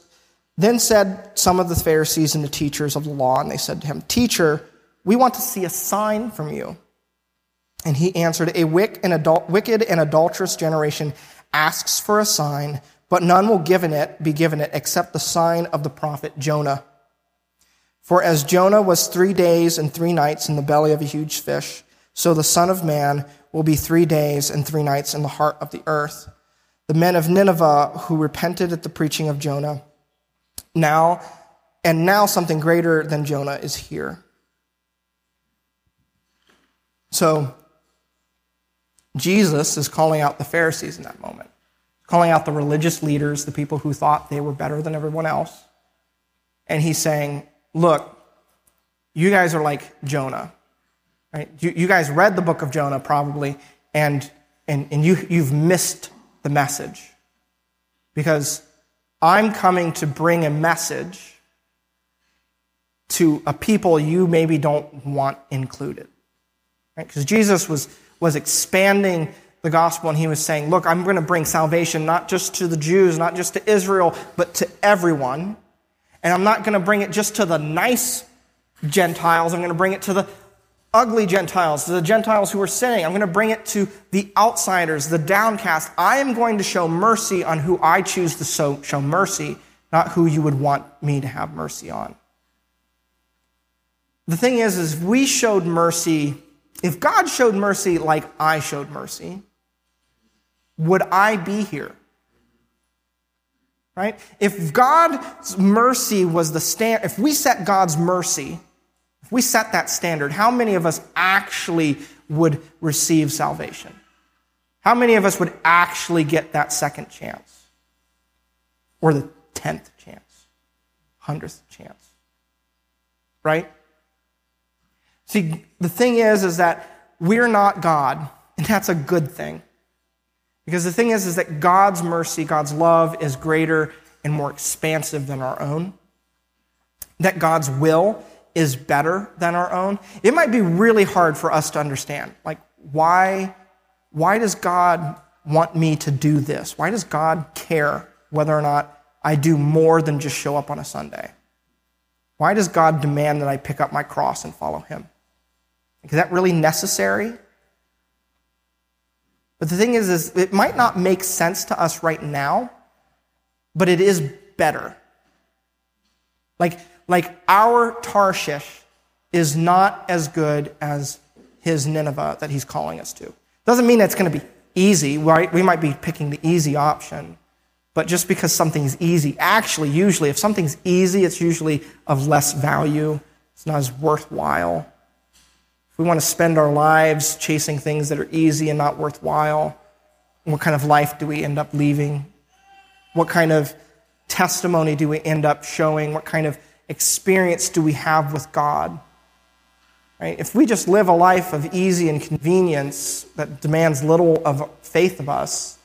A: Then said some of the Pharisees and the teachers of the law, and they said to him, Teacher, we want to see a sign from you. And he answered, A wicked and adulterous generation asks for a sign, but none will given it, be given it except the sign of the prophet Jonah. For as Jonah was three days and three nights in the belly of a huge fish, so the Son of Man will be three days and three nights in the heart of the earth. The men of Nineveh who repented at the preaching of Jonah, now, and now something greater than Jonah is here. So, Jesus is calling out the Pharisees in that moment, calling out the religious leaders, the people who thought they were better than everyone else. And he's saying, Look, you guys are like Jonah. Right? You, you guys read the book of Jonah probably, and, and, and you, you've missed the message. Because I'm coming to bring a message to a people you maybe don't want included. Right? Because Jesus was was expanding the gospel and he was saying, Look, I'm going to bring salvation not just to the Jews, not just to Israel, but to everyone. And I'm not going to bring it just to the nice Gentiles, I'm going to bring it to the ugly Gentiles, to the Gentiles who are sinning. I'm going to bring it to the outsiders, the downcast. I am going to show mercy on who I choose to show, show mercy, not who you would want me to have mercy on. The thing is, is we showed mercy if God showed mercy like I showed mercy, would I be here? Right? If God's mercy was the stand, if we set God's mercy, if we set that standard, how many of us actually would receive salvation? How many of us would actually get that second chance? Or the tenth chance? Hundredth chance? Right? See, the thing is, is that we're not God, and that's a good thing. Because the thing is, is that God's mercy, God's love is greater and more expansive than our own. That God's will is better than our own. It might be really hard for us to understand. Like, why, why does God want me to do this? Why does God care whether or not I do more than just show up on a Sunday? Why does God demand that I pick up my cross and follow him? Is that really necessary? But the thing is, is it might not make sense to us right now, but it is better. Like, like our Tarshish is not as good as his Nineveh that he's calling us to. Doesn't mean it's going to be easy, right? We might be picking the easy option. But just because something's easy, actually, usually, if something's easy, it's usually of less value. It's not as worthwhile we want to spend our lives chasing things that are easy and not worthwhile, what kind of life do we end up leaving? What kind of testimony do we end up showing? What kind of experience do we have with God? Right? If we just live a life of easy and convenience that demands little of faith of us,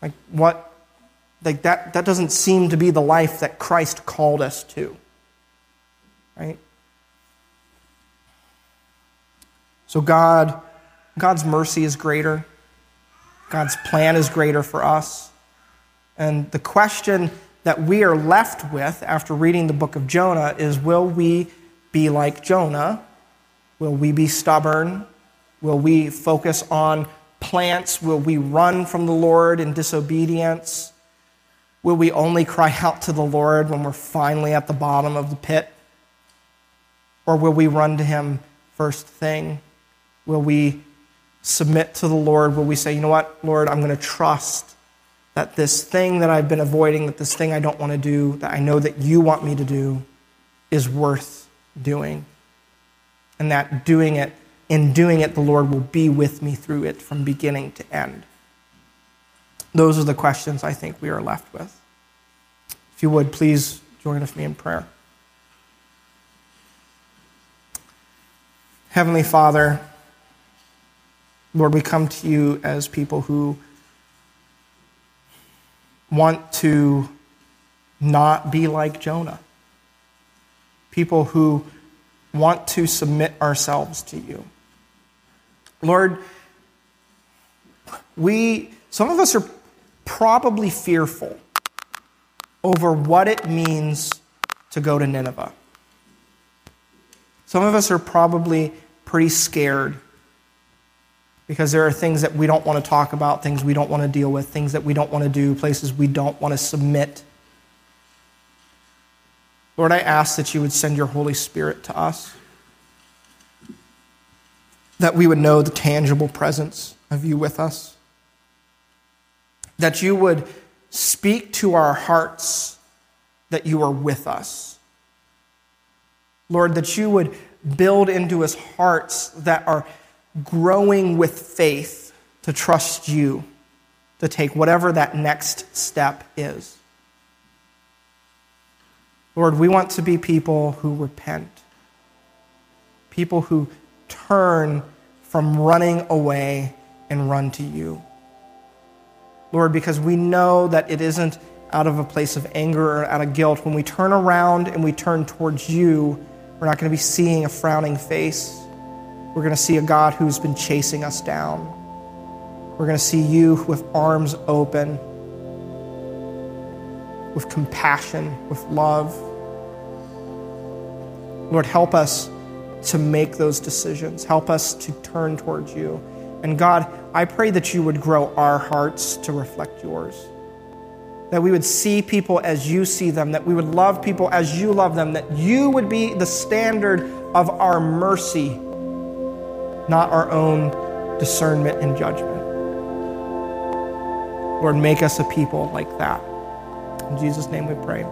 A: like what like that, that doesn't seem to be the life that Christ called us to. Right? So God, God's mercy is greater. God's plan is greater for us. And the question that we are left with after reading the book of Jonah is will we be like Jonah? Will we be stubborn? Will we focus on plants? Will we run from the Lord in disobedience? Will we only cry out to the Lord when we're finally at the bottom of the pit? Or will we run to Him first thing? Will we submit to the Lord? Will we say, you know what, Lord, I'm going to trust that this thing that I've been avoiding, that this thing I don't want to do, that I know that you want me to do, is worth doing. And that doing it, in doing it, the Lord will be with me through it from beginning to end. Those are the questions I think we are left with. If you would, please join with me in prayer. Heavenly Father, Lord, we come to you as people who want to not be like Jonah. People who want to submit ourselves to you. Lord, we, some of us are probably fearful over what it means to go to Nineveh. Some of us are probably pretty scared because there are things that we don't want to talk about, things we don't want to deal with, things that we don't want to do, places we don't want to submit. Lord, I ask that you would send your Holy Spirit to us, that we would know the tangible presence of you with us, that you would speak to our hearts that you are with us. Lord, that you would build into us hearts that are growing with faith to trust you to take whatever that next step is. Lord, we want to be people who repent, people who turn from running away and run to you. Lord, because we know that it isn't out of a place of anger or out of guilt. When we turn around and we turn towards you, we're not going to be seeing a frowning face. We're going to see a God who's been chasing us down. We're going to see you with arms open, with compassion, with love. Lord, help us to make those decisions. Help us to turn towards you. And God, I pray that you would grow our hearts to reflect yours. That we would see people as you see them, that we would love people as you love them, that you would be the standard of our mercy not our own discernment and judgment. Lord, make us a people like that. In Jesus' name we pray.